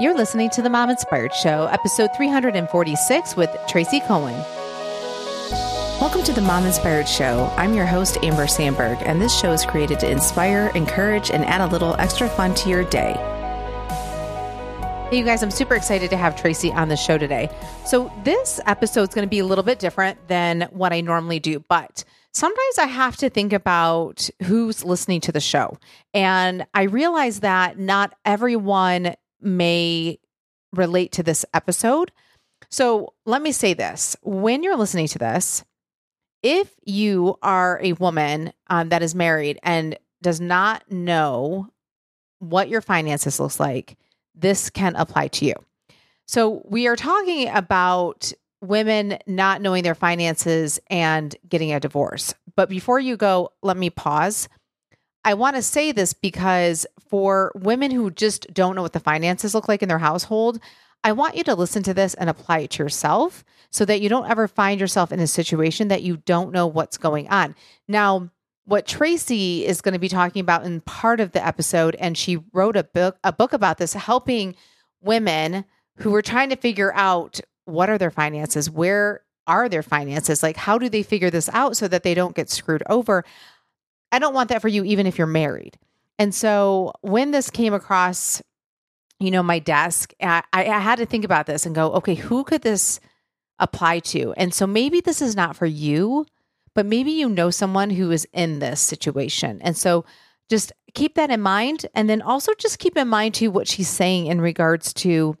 You're listening to the Mom Inspired Show, episode 346 with Tracy Coenen. Welcome to the Mom Inspired Show. I'm your host, Amber Sandberg, and this show is created to inspire, encourage, and add a little extra fun to your day. Hey, you guys, I'm super excited to have Tracy on the show today. So, this episode is going to be a little bit different than what I normally do, but sometimes I have to think about who's listening to the show. And I realize that not everyone may relate to this episode. So let me say this when you're listening to this, if you are a woman um, that is married and does not know what your finances looks like, this can apply to you. So we are talking about women not knowing their finances and getting a divorce. But before you go, let me pause. I want to say this because for women who just don't know what the finances look like in their household, I want you to listen to this and apply it to yourself so that you don't ever find yourself in a situation that you don't know what's going on. Now, what Tracy is going to be talking about in part of the episode and she wrote a book a book about this helping women who are trying to figure out what are their finances, where are their finances, like how do they figure this out so that they don't get screwed over. I don't want that for you, even if you're married. And so when this came across, you know, my desk, I, I had to think about this and go, okay, who could this apply to? And so maybe this is not for you, but maybe you know someone who is in this situation. And so just keep that in mind. And then also just keep in mind too what she's saying in regards to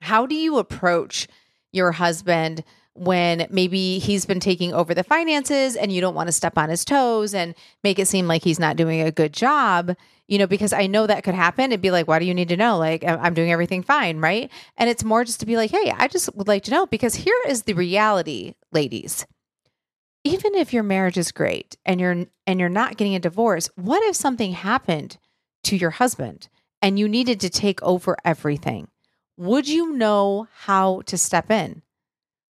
how do you approach your husband when maybe he's been taking over the finances and you don't want to step on his toes and make it seem like he's not doing a good job, you know, because I know that could happen. It'd be like, why do you need to know? Like, I'm doing everything fine, right? And it's more just to be like, hey, I just would like to know because here is the reality, ladies. Even if your marriage is great and you're and you're not getting a divorce, what if something happened to your husband and you needed to take over everything? Would you know how to step in?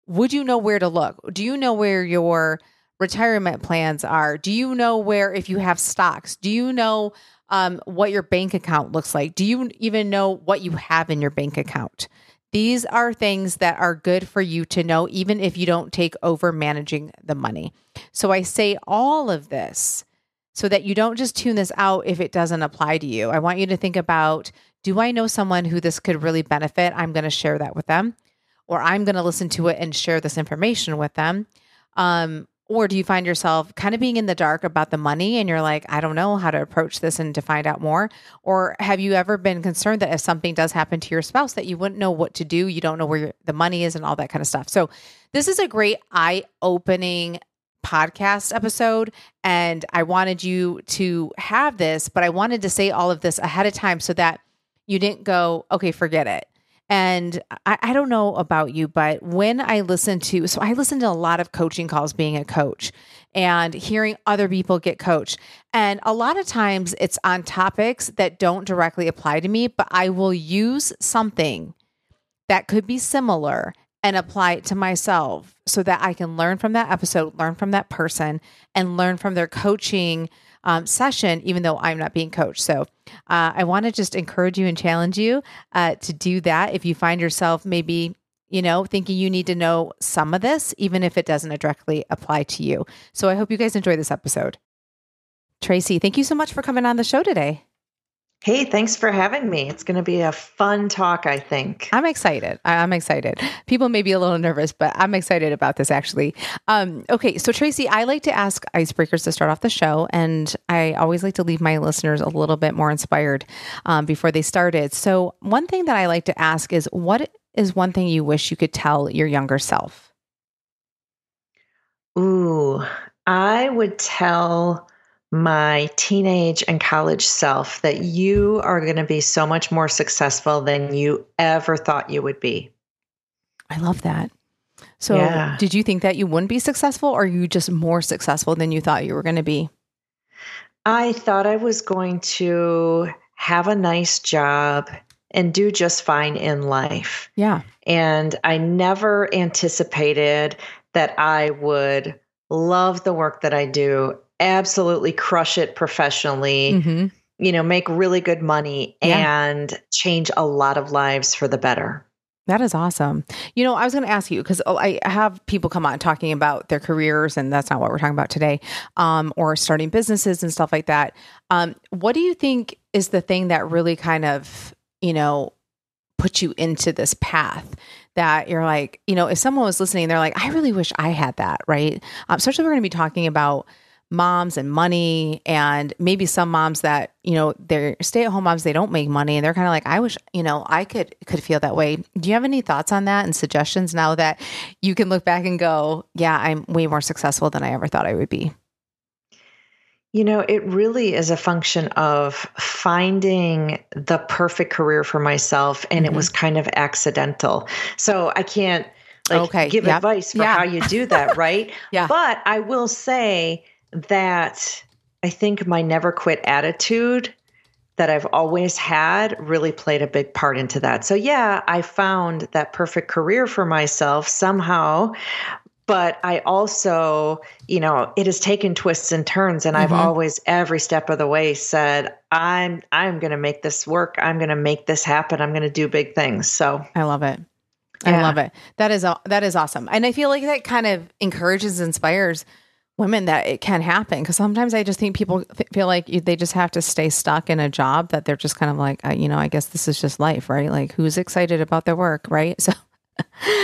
Would you know where to look? Do you know where your retirement plans are? Do you know where, if you have stocks, do you know um, what your bank account looks like? Do you even know what you have in your bank account? These are things that are good for you to know, even if you don't take over managing the money. So I say all of this so that you don't just tune this out if it doesn't apply to you. I want you to think about do I know someone who this could really benefit? I'm going to share that with them or I'm going to listen to it and share this information with them? Um, or do you find yourself kind of being in the dark about the money and you're like, I don't know how to approach this and to find out more? Or have you ever been concerned that if something does happen to your spouse, that you wouldn't know what to do? You don't know where the money is and all that kind of stuff. So, this is a great eye opening podcast episode. And I wanted you to have this, but I wanted to say all of this ahead of time so that you didn't go, okay, forget it. And I, I, don't know about you, but when I listen to, so I listen to a lot of coaching calls being a coach and hearing other people get coached. And a lot of times it's on topics that don't directly apply to me, but I will use something that could be similar and apply it to myself so that I can learn from that episode, learn from that person, and learn from their coaching um, session, even though I'm not being coached. So uh, I want to just encourage you and challenge you uh, to do that. If you find yourself maybe you know, thinking you need to know some of this, even if it doesn't directly apply to you. So I hope you guys enjoy this episode. Tracy, thank you so much for coming on the show today. Hey, thanks for having me. It's going to be a fun talk, I think. I'm excited. I'm excited. People may be a little nervous, but I'm excited about this actually. Um, okay, so Tracy, I like to ask icebreakers to start off the show, and I always like to leave my listeners a little bit more inspired um, before they started. So, one thing that I like to ask is what is one thing you wish you could tell your younger self? Ooh, I would tell my teenage and college self that you are going to be so much more successful than you ever thought you would be. I love that. So, yeah. did you think that you wouldn't be successful, or you just more successful than you thought you were going to be? I thought I was going to have a nice job and do just fine in life. Yeah. And I never anticipated that I would love the work that I do absolutely crush it professionally mm-hmm. you know, make really good money Yeah. and change a lot of lives for the better. That is awesome. You know, I was going to ask you because I have people come on talking about their careers, and that's not what we're talking about today, um, or starting businesses and stuff like that. Um, what do you think is the thing that really kind of, you know, put you into this path? That you're like, you know, if someone was listening, they're like, I really wish I had that, right? Um, especially we're going to be talking about moms and money and maybe some moms that you know they're stay-at-home moms they don't make money and they're kind of like i wish you know i could could feel that way do you have any thoughts on that and suggestions now that you can look back and go yeah i'm way more successful than i ever thought i would be You know, it really is a function of finding the perfect career for myself, and it Mhm. was kind of accidental. So I can't like Okay, give yep. advice for how you do that, right? Yeah. But I will say that I think my never quit attitude that I've always had really played a big part into that. So yeah, I found that perfect career for myself somehow, but I also, you know, it has taken twists and turns and I've Mhm. always every step of the way said I'm I'm going to make this work. I'm going to make this happen. I'm going to do big things. So, i love it i Yeah. love it that is that is awesome and i feel like that kind of encourages inspires women that it can happen because sometimes i just think people th- feel like you, they just have to stay stuck in a job that they're just kind of like uh, you know i guess this is just life right like who's excited about their work right so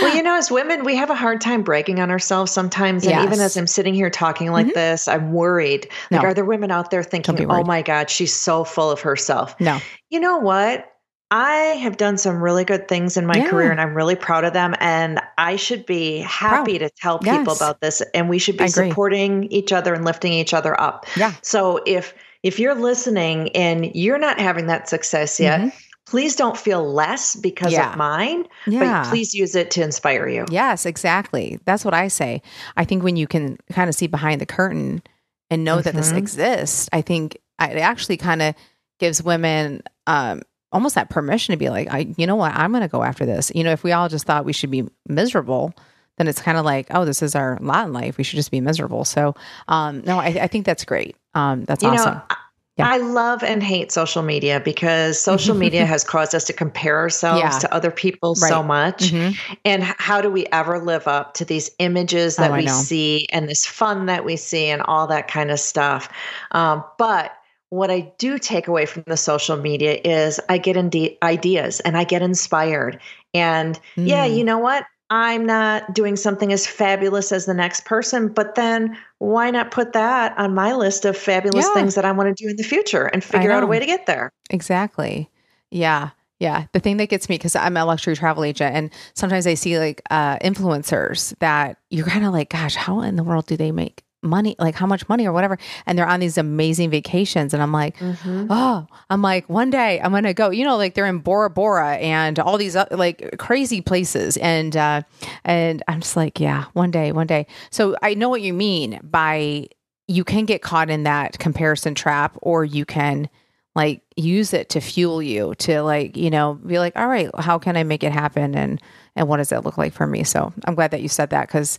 well, you know, as women, we have a hard time bragging on ourselves sometimes. And even as I'm sitting here talking like Mhm. this, I'm worried. Like, No. are there women out there thinking, oh my God, she's so full of herself? no You know what? I have done some really good things in my Yeah. career and I'm really proud of them. And I should be happy to tell people Yes. about this. And we should be supporting each other and lifting each other up. Yeah. So if if you're listening and you're not having that success yet, Mhm. please don't feel less because Yeah. of mine, yeah but please use it to inspire you. Yes, exactly. That's what I say. I think when you can kind of see behind the curtain and know that this Mhm. exists, I think it actually kind of gives women um, almost that permission to be like, I, you know what, I'm going to go after this. You know, if we all just thought we should be miserable, then it's kind of like, oh, this is our lot in life. We should just be miserable. So, um, no, I, I think that's great. Um, that's You awesome. know, I- Yeah. I love and hate social media because social media has caused us to compare ourselves Yeah. to other people so Right. much. Mhm. And how do we ever live up to these images that Oh, we see and this fun that we see and all that kind of stuff? Um, but what I do take away from the social media is I get inde- ideas and I get inspired. And yeah, Mm. you know what? I'm not doing something as fabulous as the next person, but then why not put that on my list of fabulous Yeah. things that I want to do in the future and figure out a way to get there? Exactly. Yeah. Yeah. The thing that gets me, because I'm a luxury travel agent, and sometimes I see like uh, influencers that you're kind of like, gosh, how in the world do they make money? Like, how much money or whatever? And they're on these amazing vacations. And I'm like, Mm-hmm. oh, I'm like, one day I'm going to go, you know, like they're in Bora Bora and all these uh, like crazy places. And, uh, and I'm just like, yeah, one day, one day. So I know what you mean by you can get caught in that comparison trap or you can like use it to fuel you to like you know be like all right how can i make it happen and and what does it look like for me so i'm glad that you said that because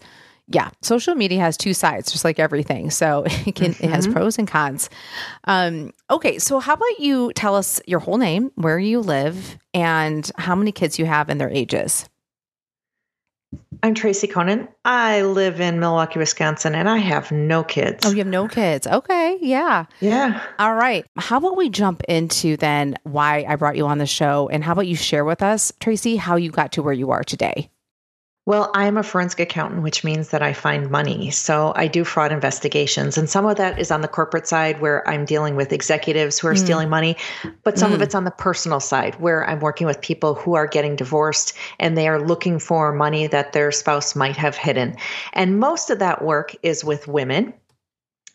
yeah social media has two sides just like everything so it can it has Mhm. pros and cons um okay so how about you tell us your whole name where you live and how many kids you have and their ages I'm Tracy Coenen. I live in Milwaukee, Wisconsin, and I have no kids. oh you have no kids okay yeah yeah. All right. How about we jump into then why I brought you on the show and how about you share with us, Tracy, how you got to where you are today? Well, I'm a forensic accountant, which means that I find money. So I do fraud investigations. And some of that is on the corporate side where I'm dealing with executives who are Mm. stealing money. But some of Mm. it's on the personal side where I'm working with people who are getting divorced and they are looking for money that their spouse might have hidden. And most of that work is with women.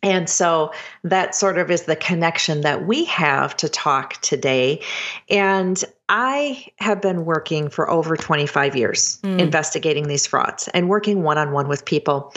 And so that sort of is the connection that we have to talk today. And I have been working for over 25 years Mm. investigating these frauds and working one on one with people.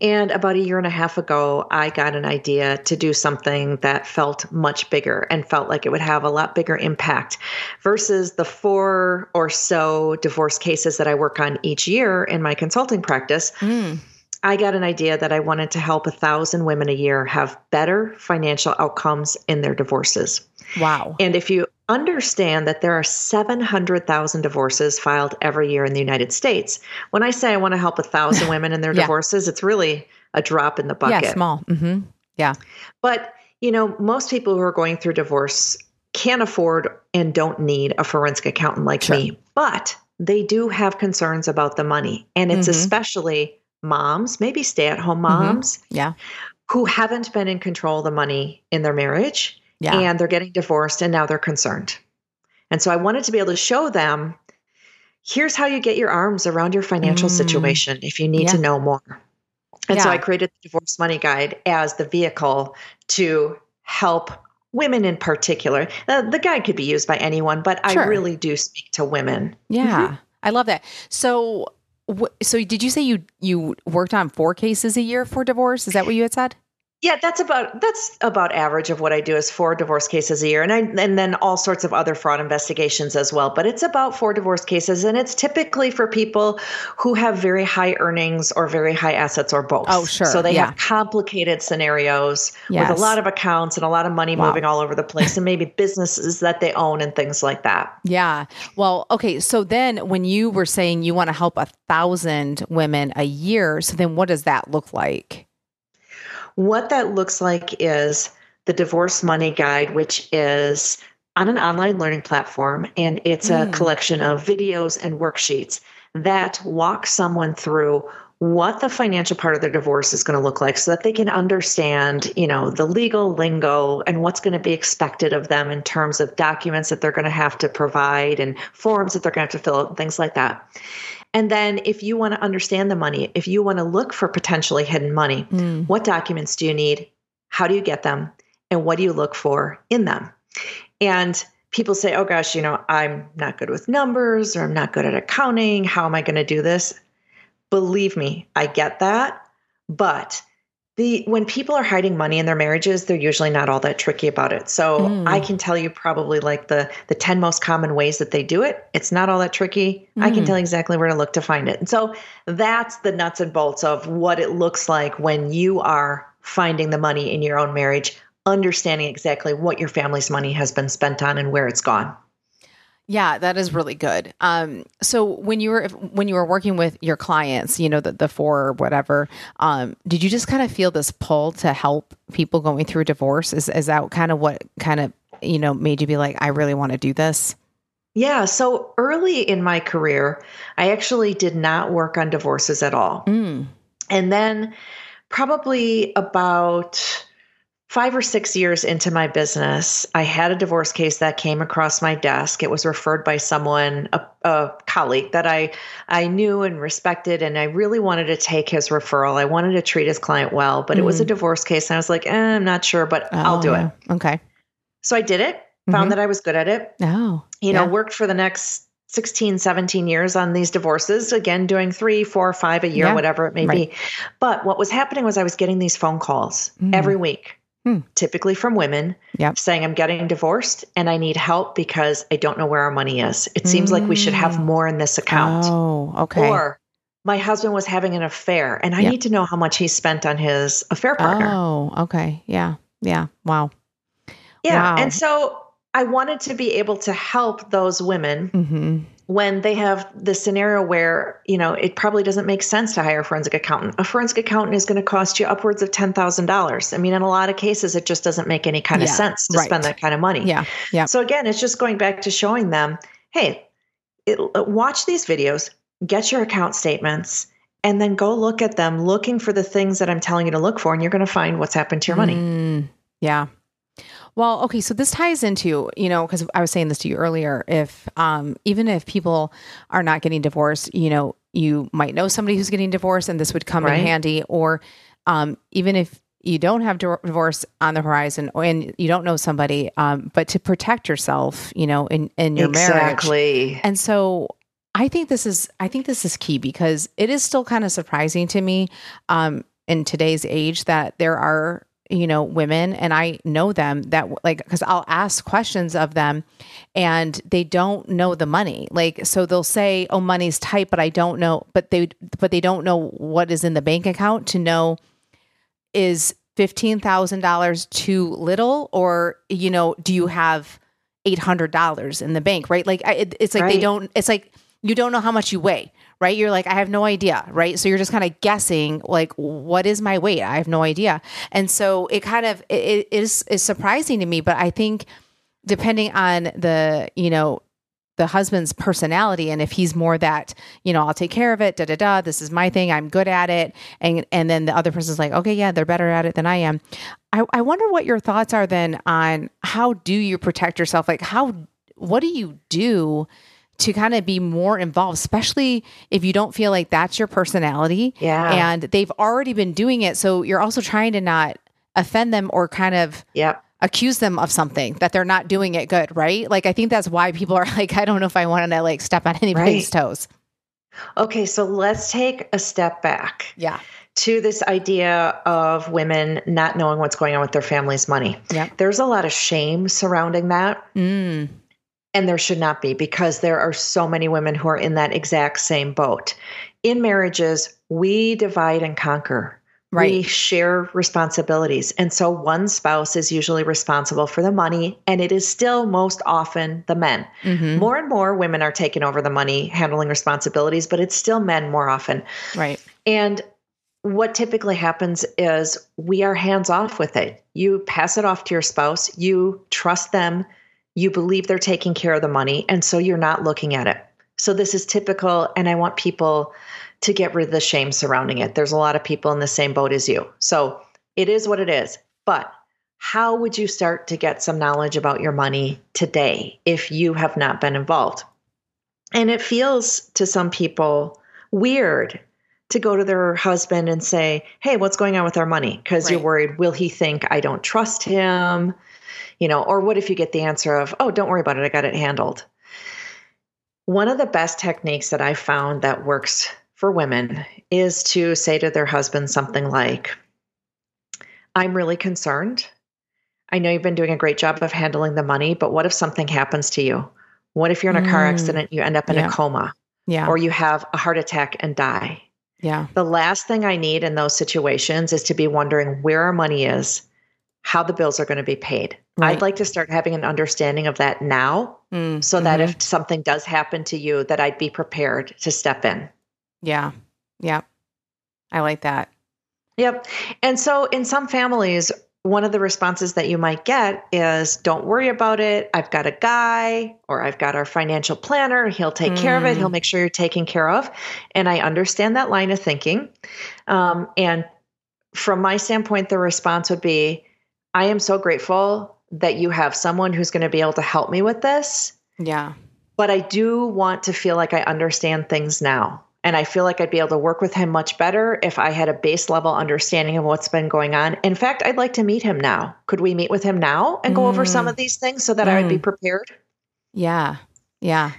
And about a year and a half ago, I got an idea to do something that felt much bigger and felt like it would have a lot bigger impact versus the four or so divorce cases that I work on each year in my consulting practice Mm. I got an idea that I wanted to help a thousand women a year have better financial outcomes in their divorces. Wow. And if you understand that there are 700,000 divorces filed every year in the United States, when I say I want to help a thousand women in their Yeah. divorces, it's really a drop in the bucket. Yeah, small. hmm Yeah. But, you know, most people who are going through divorce can't afford and don't need a forensic accountant like Sure. me, but they do have concerns about the money. And it's Mhm. especially moms, maybe stay at home Mhm. moms, Yeah. who haven't been in control of the money in their marriage Yeah. and they're getting divorced and now they're concerned. And so I wanted to be able to show them here's how you get your arms around your financial Mm. situation if you need to know more. And so I created the Divorce Money Guide as the vehicle to help women in particular. Uh, the guide could be used by anyone, but Sure. I really do speak to women. Yeah. I love that. So, so did you say you you worked on four cases a year for divorce? Is that what you had said? Yeah, that's about that's about average of what I do is four divorce cases a year, and I and then all sorts of other fraud investigations as well. But it's about four divorce cases, and it's typically for people who have very high earnings or very high assets or both. Oh, sure, So they yeah. have complicated scenarios Yes. with a lot of accounts and a lot of money Wow. moving all over the place, and maybe businesses that they own and things like that. Yeah. Well, okay. So then when you were saying you want to help a thousand women a year, so then what does that look like? What that looks like is the Divorce Money Guide, which is on an online learning platform, and it's a Mm. collection of videos and worksheets that walk someone through what the financial part of their divorce is going to look like so that they can understand, you know, the legal lingo and what's going to be expected of them in terms of documents that they're going to have to provide and forms that they're going to have to fill out and things like that. And then if you want to understand the money, if you want to look for potentially hidden money, Mm. what documents do you need? How do you get them? And what do you look for in them? And people say, oh gosh, you know, I'm not good with numbers or I'm not good at accounting. How am I going to do this? Believe me, I get that. But the when people are hiding money in their marriages, they're usually not all that tricky about it. So Mm. I can tell you probably like the the 10 most common ways that they do it. It's not all that tricky. I can Mm. tell you exactly where to look to find it. And so that's the nuts and bolts of what it looks like when you are finding the money in your own marriage, understanding exactly what your family's money has been spent on and where it's gone. Yeah, that is really good. Um, so when you were when you were working with your clients, you know, the the four or whatever, um, did you just kind of feel this pull to help people going through divorce? Is is that kind of what kind of you know made you be like, I really want to do this? Yeah. So early in my career, I actually did not work on divorces at all. Mm. And then, probably about five or six years into my business, I had a divorce case that came across my desk. It was referred by someone, a, a colleague that I I knew and respected, and I really wanted to take his referral. I wanted to treat his client well, but it was a divorce case, and I was like, eh, I'm not sure, but I'll Oh, do it. Okay. So I did it. Found Mhm. that I was good at it Oh, you know, worked for the next 16, 17 years on these divorces, again, doing three, four, five a year, Yeah, whatever it may right. be. But what was happening was I was getting these phone calls Mm. every week, Hmm. typically from women Yep. saying, I'm getting divorced and I need help because I don't know where our money is. It seems like we should have Mm. more in this account. Oh, okay. Or my husband was having an affair and I Yep. need to know how much he spent on his affair partner. oh, okay. Yeah. Yeah. Wow. yeah. wow. And so I wanted to be able to help those women hmm when they have the scenario where you know it probably doesn't make sense to hire a forensic accountant a forensic accountant is going to cost you upwards of $10000 i mean in a lot of cases it just doesn't make any kind of sense to right. spend that kind of money Yeah. Yeah. so again it's just going back to showing them hey it, uh, watch these videos get your account statements and then go look at them looking for the things that i'm telling you to look for and you're going to find what's happened to your money Mm, yeah. Well, okay, so this ties into, you know, because I was saying this to you earlier. If um, even if people are not getting divorced, you know, you might know somebody who's getting divorced, and this would come Right. in handy. Or um, even if you don't have divorce on the horizon, and you don't know somebody, um, but to protect yourself, you know, in in your marriage, exactly and so I think this is I think this is key because it is still kind of surprising to me um, in today's age that there are you know, women and I know them that like cuz I'll ask questions of them and they don't know the money. Like so they'll say, "Oh, money's tight, but I don't know." But they but they don't know what is in the bank account to know is $15,000 too little or you know, do you have $800 in the bank, right? Like I, it, it's like right. they don't it's like you don't know how much you weigh right? You're like, I have no idea, right? So you're just kind of guessing, like, what is my weight? I have no idea. And so it kind of it, it is is surprising to me, but I think depending on the you know the husband's personality and if he's more that you know i'll take care of it da da da this is my thing i'm good at it and and then the other person's like okay yeah they're better at it than i am i, I wonder what your thoughts are then on how do you protect yourself like how what do you do to kind of be more involved, especially if you don't feel like that's your personality. Yeah. And they've already been doing it. So you're also trying to not offend them or kind of yep. accuse them of something that they're not doing it good, right? Like I think that's why people are like, I don't know if I want to like step on anybody's right. toes. Okay, so let's take a step back. Yeah. To this idea of women not knowing what's going on with their family's money. Yeah. There's a lot of shame surrounding that. Mm. And there should not be because there are so many women who are in that exact same boat. In marriages, we divide and conquer. Right. We share responsibilities. And so one spouse is usually responsible for the money, and it is still most often the men. Mm-hmm. More and more women are taking over the money, handling responsibilities, but it's still men more often. Right. And what typically happens is we are hands off with it. You pass it off to your spouse, you trust them you believe they're taking care of the money, and so you're not looking at it. So this is typical, and I want people to get rid of the shame surrounding it. There's a lot of people in the same boat as you. So it is what it is. But how would you start to get some knowledge about your money today if you have not been involved? And it feels to some people weird to go to their husband and say, Hey, what's going on with our money? Because right. you're worried, will he think I don't trust him? You know, or what if you get the answer of, oh, don't worry about it, I got it handled. One of the best techniques that I found that works for women is to say to their husband something like, I'm really concerned. I know you've been doing a great job of handling the money, but what if something happens to you? What if you're in a car mm. accident, you end up in yeah. a coma? Yeah. Or you have a heart attack and die? Yeah. The last thing I need in those situations is to be wondering where our money is how the bills are going to be paid. Right. I'd like to start having an understanding of that now mm, so that mm-hmm. if something does happen to you that I'd be prepared to step in. Yeah. Yeah. I like that. Yep. And so in some families one of the responses that you might get is don't worry about it. I've got a guy or I've got our financial planner. He'll take mm. care of it. He'll mm. make sure you're taken care of. And I understand that line of thinking. Um, and from my standpoint, the response would be I am so grateful that you have someone who's going to be able to help me with this. Yeah. But I do want to feel like I understand things now. And I feel like I'd be able to work with him much better if I had a base level understanding of what's been going on. In fact, I'd like to meet him now. Could we meet with him now and go over some mm. of these things so that mm. I would be mm. prepared? Yeah. Yeah.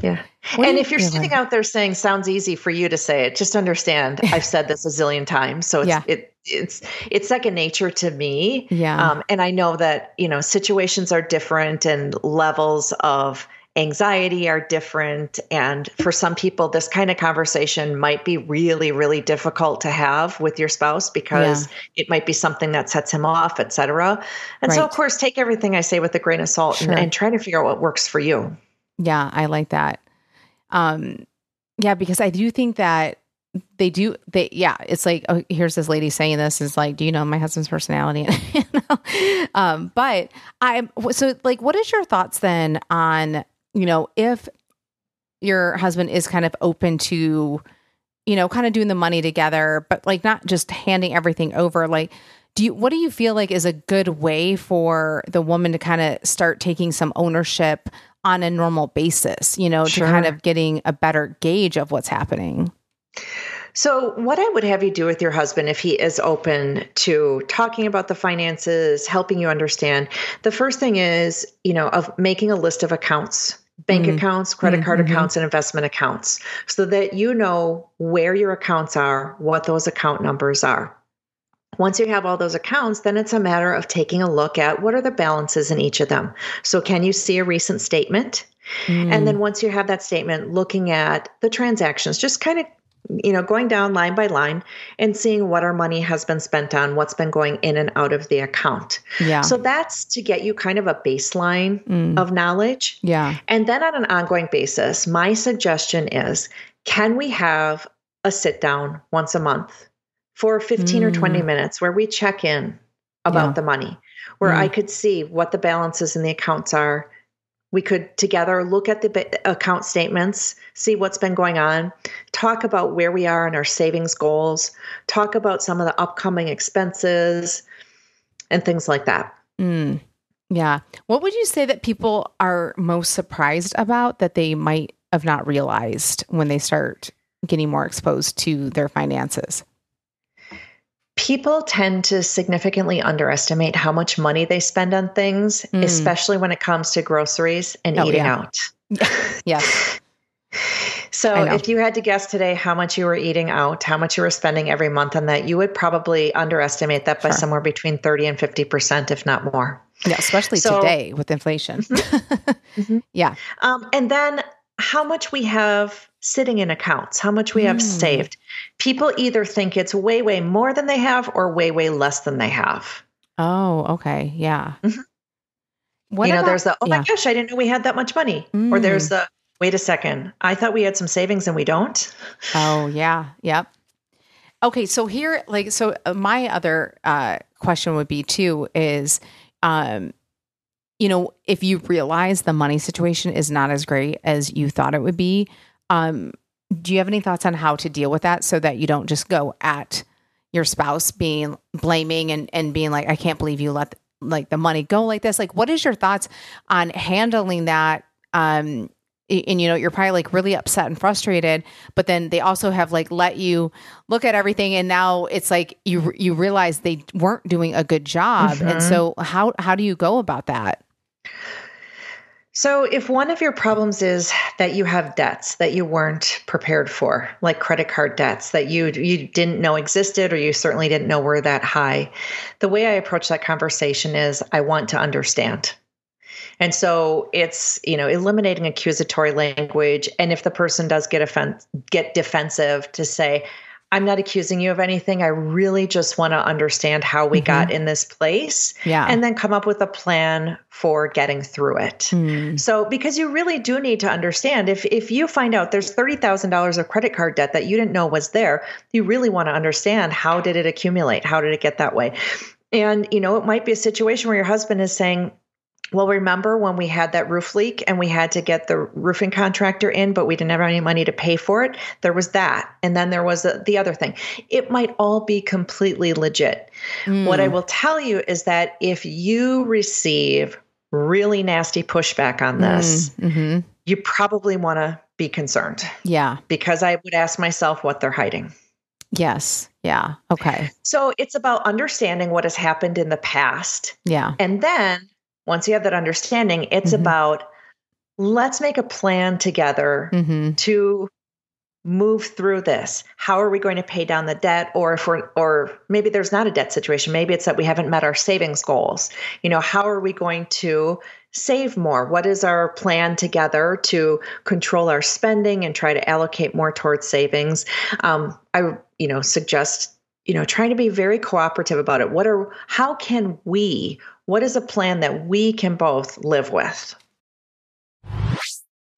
Yeah. What and if you're sitting out there saying sounds easy for you to say it, just understand I've said this a zillion times. So it's yeah. it it's it's second nature to me. Yeah. Um, and I know that, you know, situations are different and levels of anxiety are different. And for some people, this kind of conversation might be really, really difficult to have with your spouse because yeah. it might be something that sets him off, et cetera. And right. so, of course, take everything I say with a grain of salt sure. and, and try to figure out what works for you. Yeah, I like that. Um, yeah, because I do think that they do they yeah it's like oh here's this lady saying this is like do you know my husband's personality you know? um but i'm so like what is your thoughts then on you know if your husband is kind of open to you know kind of doing the money together but like not just handing everything over like do you what do you feel like is a good way for the woman to kind of start taking some ownership on a normal basis, you know, sure. to kind of getting a better gauge of what's happening. So, what I would have you do with your husband if he is open to talking about the finances, helping you understand, the first thing is, you know, of making a list of accounts bank mm-hmm. accounts, credit card mm-hmm. accounts, and investment accounts so that you know where your accounts are, what those account numbers are. Once you have all those accounts, then it's a matter of taking a look at what are the balances in each of them. So, can you see a recent statement? Mm. And then once you have that statement, looking at the transactions, just kind of you know, going down line by line and seeing what our money has been spent on, what's been going in and out of the account. Yeah. So that's to get you kind of a baseline mm. of knowledge. Yeah. And then on an ongoing basis, my suggestion is can we have a sit down once a month for 15 mm. or 20 mm. minutes where we check in about yeah. the money, where mm. I could see what the balances in the accounts are, we could together look at the account statements, see what's been going on, talk about where we are in our savings goals, talk about some of the upcoming expenses, and things like that. Mm, yeah. What would you say that people are most surprised about that they might have not realized when they start getting more exposed to their finances? People tend to significantly underestimate how much money they spend on things, mm. especially when it comes to groceries and oh, eating yeah. out. yes. So, if you had to guess today how much you were eating out, how much you were spending every month on that, you would probably underestimate that by sure. somewhere between 30 and 50%, if not more. Yeah, especially so, today with inflation. Mm-hmm. mm-hmm. Yeah. Um, and then how much we have sitting in accounts, how much we have mm. saved. People either think it's way, way more than they have or way, way less than they have. Oh, okay. Yeah. Mm-hmm. you know, about, there's the, oh yeah. my gosh, I didn't know we had that much money. Mm. Or there's the, wait a second, I thought we had some savings and we don't. Oh, yeah. Yep. Okay. So here, like, so uh, my other uh, question would be too is, um, you know, if you realize the money situation is not as great as you thought it would be, um, do you have any thoughts on how to deal with that so that you don't just go at your spouse being blaming and, and being like, I can't believe you let like the money go like this? Like, what is your thoughts on handling that? Um, and you know you're probably like really upset and frustrated but then they also have like let you look at everything and now it's like you you realize they weren't doing a good job mm-hmm. and so how how do you go about that so, if one of your problems is that you have debts that you weren't prepared for, like credit card debts that you you didn't know existed or you certainly didn't know were that high, the way I approach that conversation is I want to understand. And so it's, you know, eliminating accusatory language and if the person does get offen- get defensive to say, I'm not accusing you of anything. I really just want to understand how we mm-hmm. got in this place. Yeah. And then come up with a plan for getting through it. Mm. So because you really do need to understand if if you find out there's $30,000 of credit card debt that you didn't know was there, you really want to understand how did it accumulate? How did it get that way? And you know, it might be a situation where your husband is saying, well, remember when we had that roof leak and we had to get the roofing contractor in, but we didn't have any money to pay for it? There was that. And then there was the, the other thing. It might all be completely legit. Mm. What I will tell you is that if you receive really nasty pushback on this, mm. mm-hmm. you probably want to be concerned. Yeah. Because I would ask myself what they're hiding. Yes. Yeah. Okay. So it's about understanding what has happened in the past. Yeah. And then once you have that understanding, it's mm-hmm. about let's make a plan together mm-hmm. to move through this. How are we going to pay down the debt? Or if we're or maybe there's not a debt situation. Maybe it's that we haven't met our savings goals. You know how are we going to save more? What is our plan together to control our spending and try to allocate more towards savings? Um, i you know suggest you know trying to be very cooperative about it. What are how can we what is a plan that we can both live with?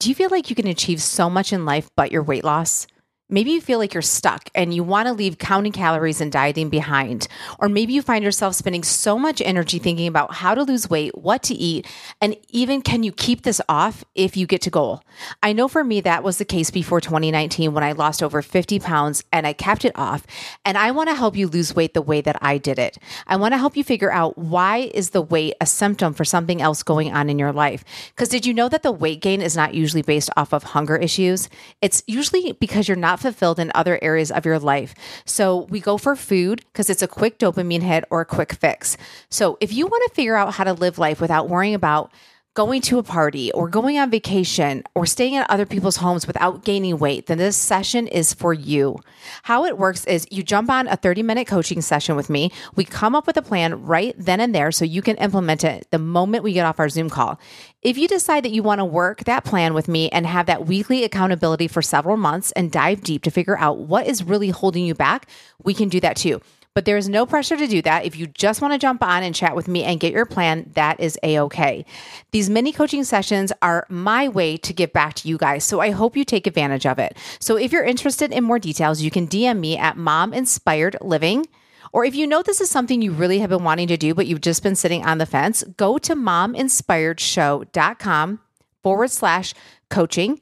Do you feel like you can achieve so much in life but your weight loss? Maybe you feel like you're stuck and you want to leave counting calories and dieting behind. Or maybe you find yourself spending so much energy thinking about how to lose weight, what to eat, and even can you keep this off if you get to goal? I know for me that was the case before 2019 when I lost over 50 pounds and I kept it off. And I want to help you lose weight the way that I did it. I want to help you figure out why is the weight a symptom for something else going on in your life? Because did you know that the weight gain is not usually based off of hunger issues? It's usually because you're not fulfilled in other areas of your life. So we go for food because it's a quick dopamine hit or a quick fix. So if you want to figure out how to live life without worrying about going to a party or going on vacation or staying at other people's homes without gaining weight, then this session is for you. How it works is you jump on a 30 minute coaching session with me. We come up with a plan right then and there so you can implement it the moment we get off our Zoom call. If you decide that you want to work that plan with me and have that weekly accountability for several months and dive deep to figure out what is really holding you back, we can do that too. But there is no pressure to do that. If you just want to jump on and chat with me and get your plan, that is a okay. These mini coaching sessions are my way to give back to you guys. So I hope you take advantage of it. So if you're interested in more details, you can DM me at Mom Inspired Living. Or if you know this is something you really have been wanting to do, but you've just been sitting on the fence, go to mominspiredshow.com forward slash coaching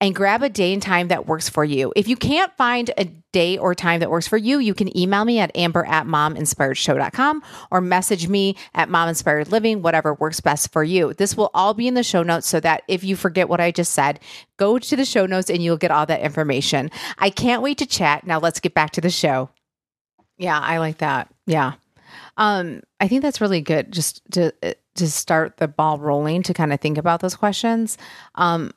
and grab a day and time that works for you. If you can't find a day or time that works for you, you can email me at amber at mominspiredshow.com or message me at mominspiredliving, whatever works best for you. This will all be in the show notes so that if you forget what I just said, go to the show notes and you'll get all that information. I can't wait to chat. Now let's get back to the show. Yeah, I like that. Yeah. Um, I think that's really good just to to start the ball rolling to kind of think about those questions. Um,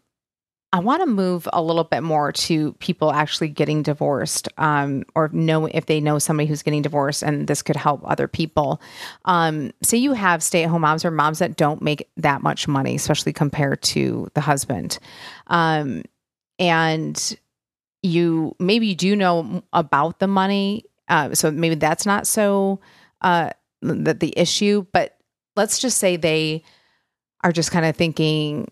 I want to move a little bit more to people actually getting divorced, um, or know if they know somebody who's getting divorced, and this could help other people. Um, say you have stay-at-home moms or moms that don't make that much money, especially compared to the husband, um, and you maybe you do know about the money, uh, so maybe that's not so uh, the, the issue. But let's just say they are just kind of thinking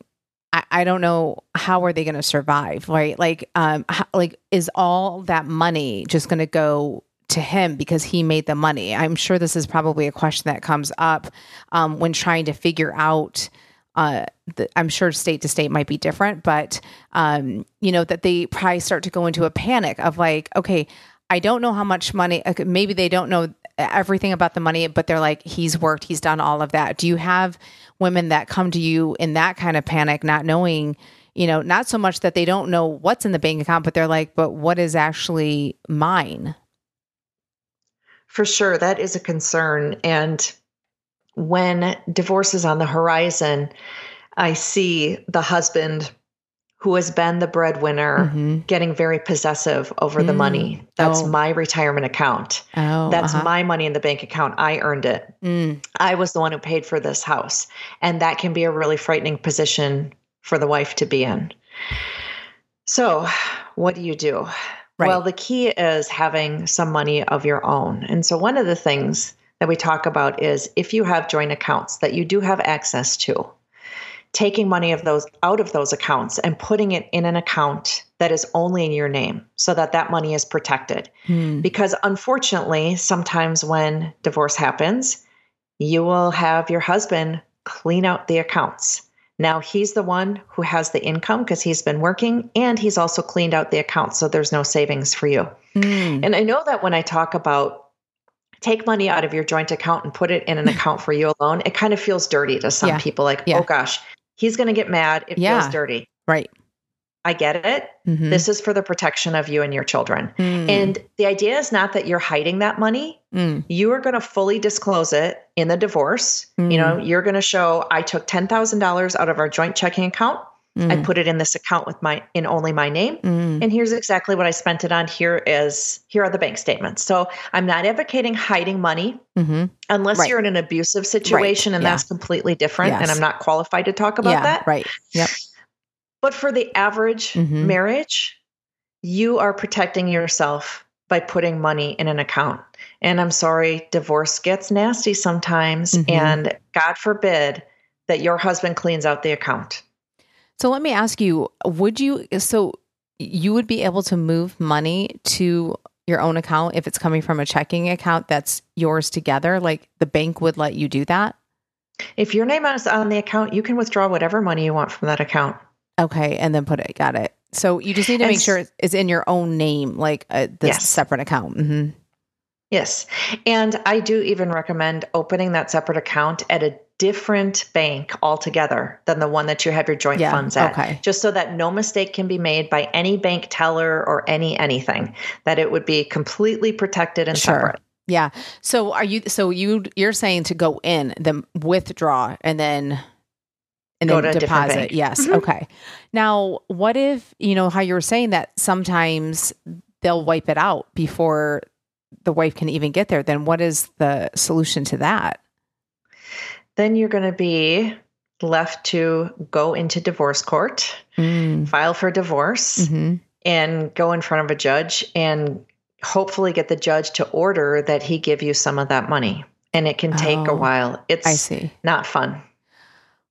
I, I don't know how are they going to survive, right? Like, um, how, like is all that money just going to go to him because he made the money? I'm sure this is probably a question that comes up um, when trying to figure out. Uh, the, I'm sure state to state might be different, but um, you know that they probably start to go into a panic of like, okay, I don't know how much money. Maybe they don't know everything about the money, but they're like, he's worked, he's done all of that. Do you have women that come to you in that kind of panic, not knowing, you know, not so much that they don't know what's in the bank account, but they're like, but what is actually mine? For sure, that is a concern. And when divorce is on the horizon, I see the husband who has been the breadwinner mm-hmm. getting very possessive over mm. the money. That's oh. my retirement account. Oh, That's uh-huh. my money in the bank account. I earned it. Mm. I was the one who paid for this house. And that can be a really frightening position for the wife to be in. So, what do you do? Right. Well, the key is having some money of your own. And so, one of the things that we talk about is if you have joint accounts that you do have access to, taking money of those out of those accounts and putting it in an account that is only in your name so that that money is protected hmm. because unfortunately sometimes when divorce happens you will have your husband clean out the accounts now he's the one who has the income because he's been working and he's also cleaned out the accounts so there's no savings for you hmm. and i know that when i talk about take money out of your joint account and put it in an account for you alone, it kind of feels dirty to some yeah. people. Like, yeah. oh gosh, He's going to get mad. It yeah. feels dirty. Right. I get it. Mm-hmm. This is for the protection of you and your children. Mm. And the idea is not that you're hiding that money. Mm. You are going to fully disclose it in the divorce. Mm. You know, mm. you're going to show I took $10,000 out of our joint checking account Mm. I put it in this account with my in only my name. Mm. And here's exactly what I spent it on. Here is here are the bank statements. So I'm not advocating hiding money mm-hmm. unless right. you're in an abusive situation right. and yeah. that's completely different. Yes. And I'm not qualified to talk about yeah, that. Right. Yep. But for the average mm-hmm. marriage, you are protecting yourself by putting money in an account. And I'm sorry, divorce gets nasty sometimes. Mm-hmm. And God forbid that your husband cleans out the account. So let me ask you, would you so you would be able to move money to your own account if it's coming from a checking account that's yours together? Like the bank would let you do that? If your name is on the account, you can withdraw whatever money you want from that account. Okay, and then put it. Got it. So you just need to make sure it's in your own name, like uh, this yes. separate account. Mm-hmm. Yes. And I do even recommend opening that separate account at a different bank altogether than the one that you have your joint yeah, funds at. Okay. Just so that no mistake can be made by any bank teller or any anything, that it would be completely protected and sure. separate. Yeah. So are you so you you're saying to go in, then withdraw and then and Go then deposit. Yes. Mhm. Okay. Now, what if, you know, how you were saying that sometimes they'll wipe it out before the wife can even get there? Then what is the solution to that? Then you're going to be left to go into divorce court, Mm. file for divorce, hmm and go in front of a judge and hopefully get the judge to order that he give you some of that money. And it can take Oh, a while. It's I see. not fun.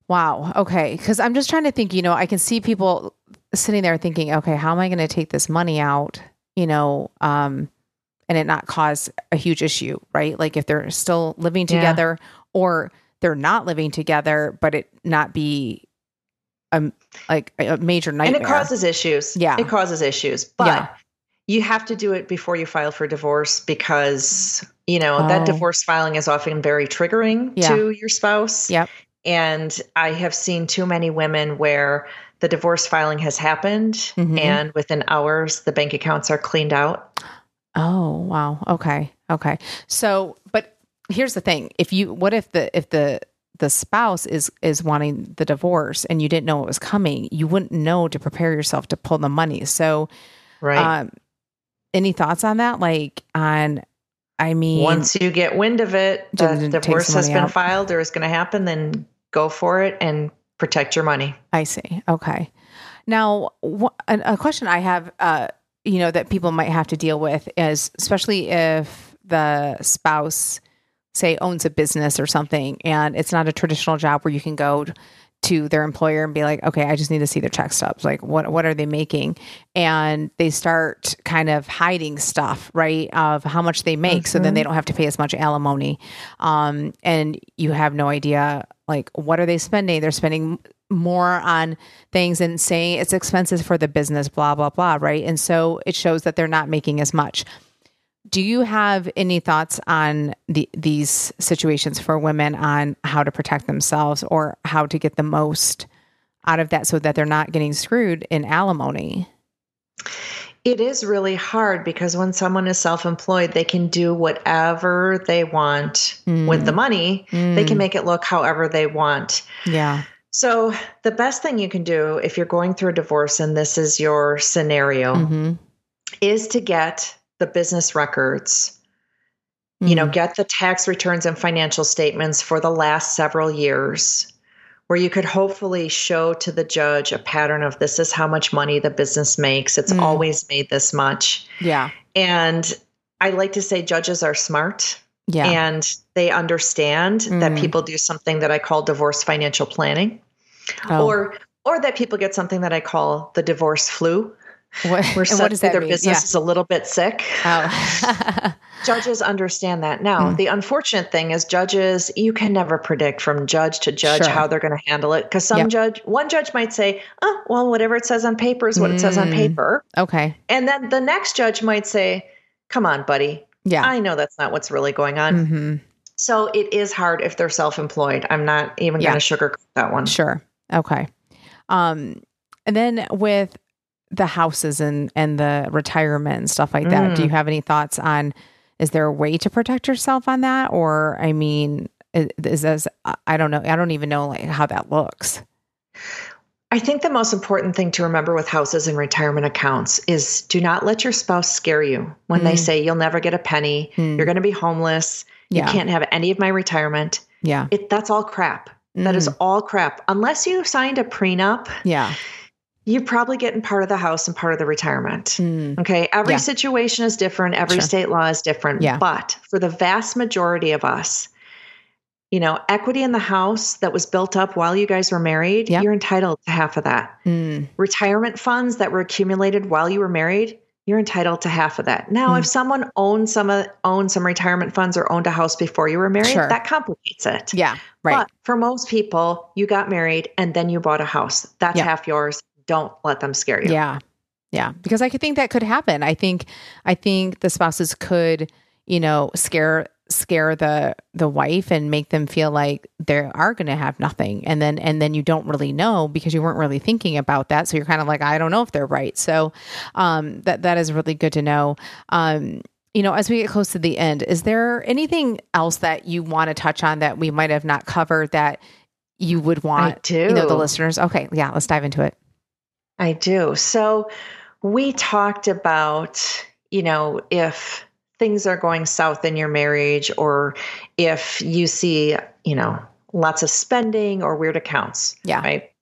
Wow. Okay. Because I'm just trying to think, you know, I can see people sitting there thinking, okay, how am I going to take this money out, you know, um, and it not cause a huge issue, right? Like if they're still living Yeah. together or they're not living together, but it not be a, like a major nightmare. And it causes issues. Yeah. It causes issues. But Yeah. you have to do it before you file for divorce because, you know, Oh. that divorce filing is often very triggering Yeah. to your spouse. Yep. And I have seen too many women where the divorce filing has happened Mhm. and within hours the bank accounts are cleaned out. Oh, wow. Okay. Okay. So, but here's the thing. If you what if the if the the spouse is is wanting the divorce and you didn't know it was coming, you wouldn't know to prepare yourself to pull the money. So, Right. um any thoughts on that like on I mean Once you get wind of it, the divorce has been out. filed or is going to happen, then go for it and protect your money. I see. Okay. Now, wh- a, a question I have, uh, you know, that people might have to deal with is, especially if the spouse, say, owns a business or something, and it's not a traditional job where you can go to their employer and be like, okay, I just need to see their check stubs. Like, what what are they making? And they start kind of hiding stuff, right, of how much they make, so then Mhm. they don't have to pay as much alimony. Um, and you have no idea, like, what are they spending? They're spending more on things and saying it's expenses for the business, blah, blah, blah, right? And so it shows that they're not making as much. Do you have any thoughts on the, these situations for women on how to protect themselves or how to get the most out of that so that they're not getting screwed in alimony? It is really hard because when someone is self employed, they can do whatever they want with the money. They can Mm, make it look however they want. yeah. So, the best thing you can do if you're going through a divorce and this is your scenario hmm is to get the business records, you know, get the tax returns and financial statements for the last several years, where you could hopefully show to the judge a pattern of this is how much money the business makes. It's Mm. always made this much. yeah. And I like to say judges are smart Yeah. and they understand that Mm. people do something that I call divorce financial planning Oh, or or that people get something that I call the divorce flu, what, where and what does that their mean? business is a little bit sick. Oh. Judges understand that. Now, Mm. the unfortunate thing is judges, you can never predict from judge to judge Sure. how they're going to handle it because some Yep. judge, one judge might say, "Oh, well, whatever it says on paper is what it says on Mm. paper," okay. and then the next judge might say, "Come on, buddy, Yeah. I know that's not what's really going on." hmm So it is hard if they're self-employed. I'm not even Yeah. going to sugarcoat that one. Sure. Okay. Um, and then with the houses and and the retirement and stuff like that, do Mm. you have any thoughts on? Is there a way to protect yourself on that, or I mean, is, is this, I don't know. I don't even know like how that looks. I think the most important thing to remember with houses and retirement accounts is do not let your spouse scare you when they Mm. say you'll never get a penny, Hmm. you're going to be homeless, Yeah. you can't have any of my retirement. Yeah. It that's all crap. That is Mm. all crap. Unless you signed a prenup, Yeah. You're probably getting part of the house and part of the retirement. Mm. Okay. Every Yeah. situation is different. Every Sure. state law is different. Yeah. But for the vast majority of us, you know, equity in the house that was built up while you guys were married, Yep. you're entitled to half of that. Mm. Retirement funds that were accumulated while you were married, you're entitled to half of that. Now, Mm. if someone owned some of owned some retirement funds or owned a house before you were married, Sure. that complicates it. Yeah. Right. But for most people, you got married and then you bought a house. That's Yeah. half yours. Don't let them scare you. Yeah. Yeah. Because I could think that could happen. I think I think the spouses could, you know, scare scare the the wife and make them feel like they are going to have nothing and then and then you don't really know because you weren't really thinking about that so you're kind of like I don't know if they're right so um that that is really good to know um you know as we get close to the end is there anything else that you want to touch on that we might have not covered that you would want you know the listeners. Okay, yeah, let's dive into it. I do. So we talked about, you know, if things are going south in your marriage or if you see, you know, lots of spending or weird accounts. Yeah. Right.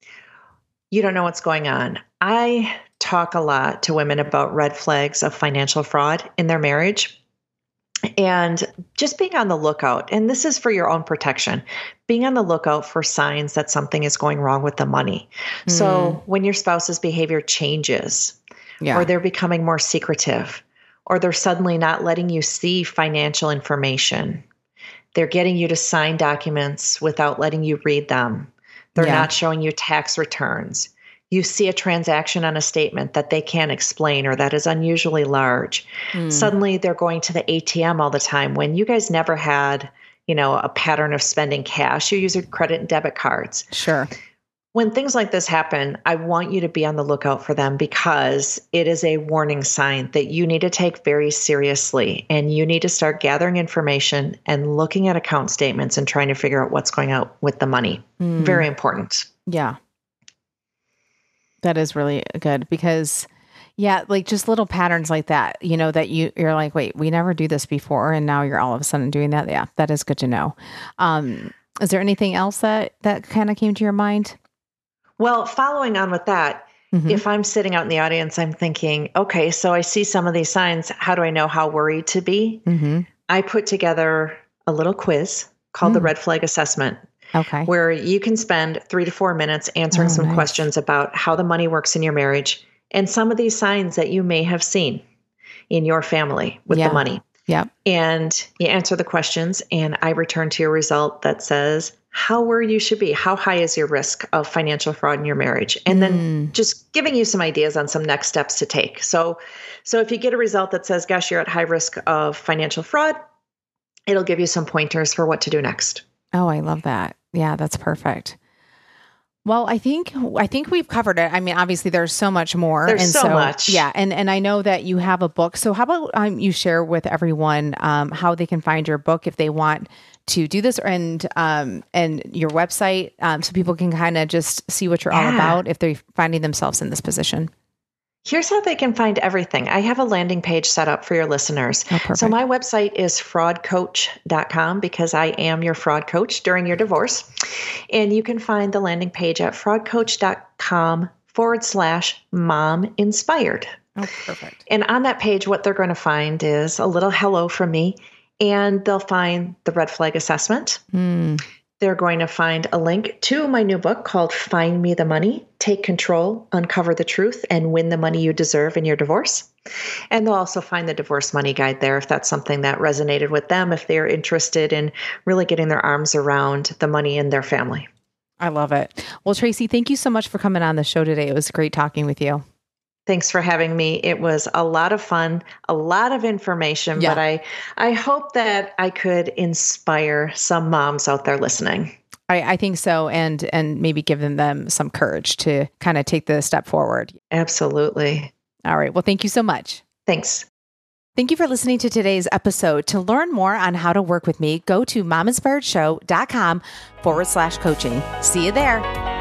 You don't know what's going on. I talk a lot to women about red flags of financial fraud in their marriage and just being on the lookout and this is for your own protection being on the lookout for signs that something is going wrong with the money mm. so when your spouse's behavior changes yeah. or they're becoming more secretive or they're suddenly not letting you see financial information they're getting you to sign documents without letting you read them they're yeah. not showing you tax returns you see a transaction on a statement that they can't explain or that is unusually large. Mm. Suddenly they're going to the ATM all the time when you guys never had, you know, a pattern of spending cash. You use your credit and debit cards. Sure. When things like this happen, I want you to be on the lookout for them because it is a warning sign that you need to take very seriously and you need to start gathering information and looking at account statements and trying to figure out what's going out with the money. Mm. Very important. Yeah. That is really good because yeah, like just little patterns like that, you know, that you you're like, wait, we never do this before and now you're all of a sudden doing that. Yeah, that is good to know. Um is there anything else that that kind of came to your mind? Well, following on with that, mm-hmm. if I'm sitting out in the audience, I'm thinking, okay, so I see some of these signs. How do I know how worried to be? Mm-hmm. I put together a little quiz called mm. the red flag assessment. Okay. Where you can spend three to four minutes answering oh, some nice. questions about how the money works in your marriage and some of these signs that you may have seen in your family with yeah. the money. Yeah. And you answer the questions, and I return to your result that says how worried you should be. How high is your risk of financial fraud in your marriage? And then mm. just giving you some ideas on some next steps to take. So, so if you get a result that says, gosh, you're at high risk of financial fraud, it'll give you some pointers for what to do next. Oh, I love that. Yeah, that's perfect. Well, I think I think we've covered it. I mean, obviously, there's so much more. There's and so, so much. Yeah, and and I know that you have a book. So, how about um, you share with everyone um, how they can find your book if they want to do this, and um, and your website, um, so people can kind of just see what you're yeah. all about if they're finding themselves in this position. Here's how they can find everything. I have a landing page set up for your listeners. Oh, so my website is fraudcoach.com because I am your fraud coach during your divorce. And you can find the landing page at fraudcoach.com forward slash mom inspired. Oh, perfect. And on that page, what they're going to find is a little hello from me, and they'll find the red flag assessment. Mm they're going to find a link to my new book called Find Me the Money Take Control, Uncover the Truth, and Win the Money You Deserve in Your Divorce. And they'll also find the divorce money guide there if that's something that resonated with them, if they're interested in really getting their arms around the money in their family. I love it. Well, Tracy, thank you so much for coming on the show today. It was great talking with you. Thanks for having me. It was a lot of fun, a lot of information, yeah. but I I hope that I could inspire some moms out there listening. I, I think so, and and maybe giving them some courage to kind of take the step forward. Absolutely. All right. Well, thank you so much. Thanks. Thank you for listening to today's episode. To learn more on how to work with me, go to mominspiredshow.com forward slash coaching. See you there.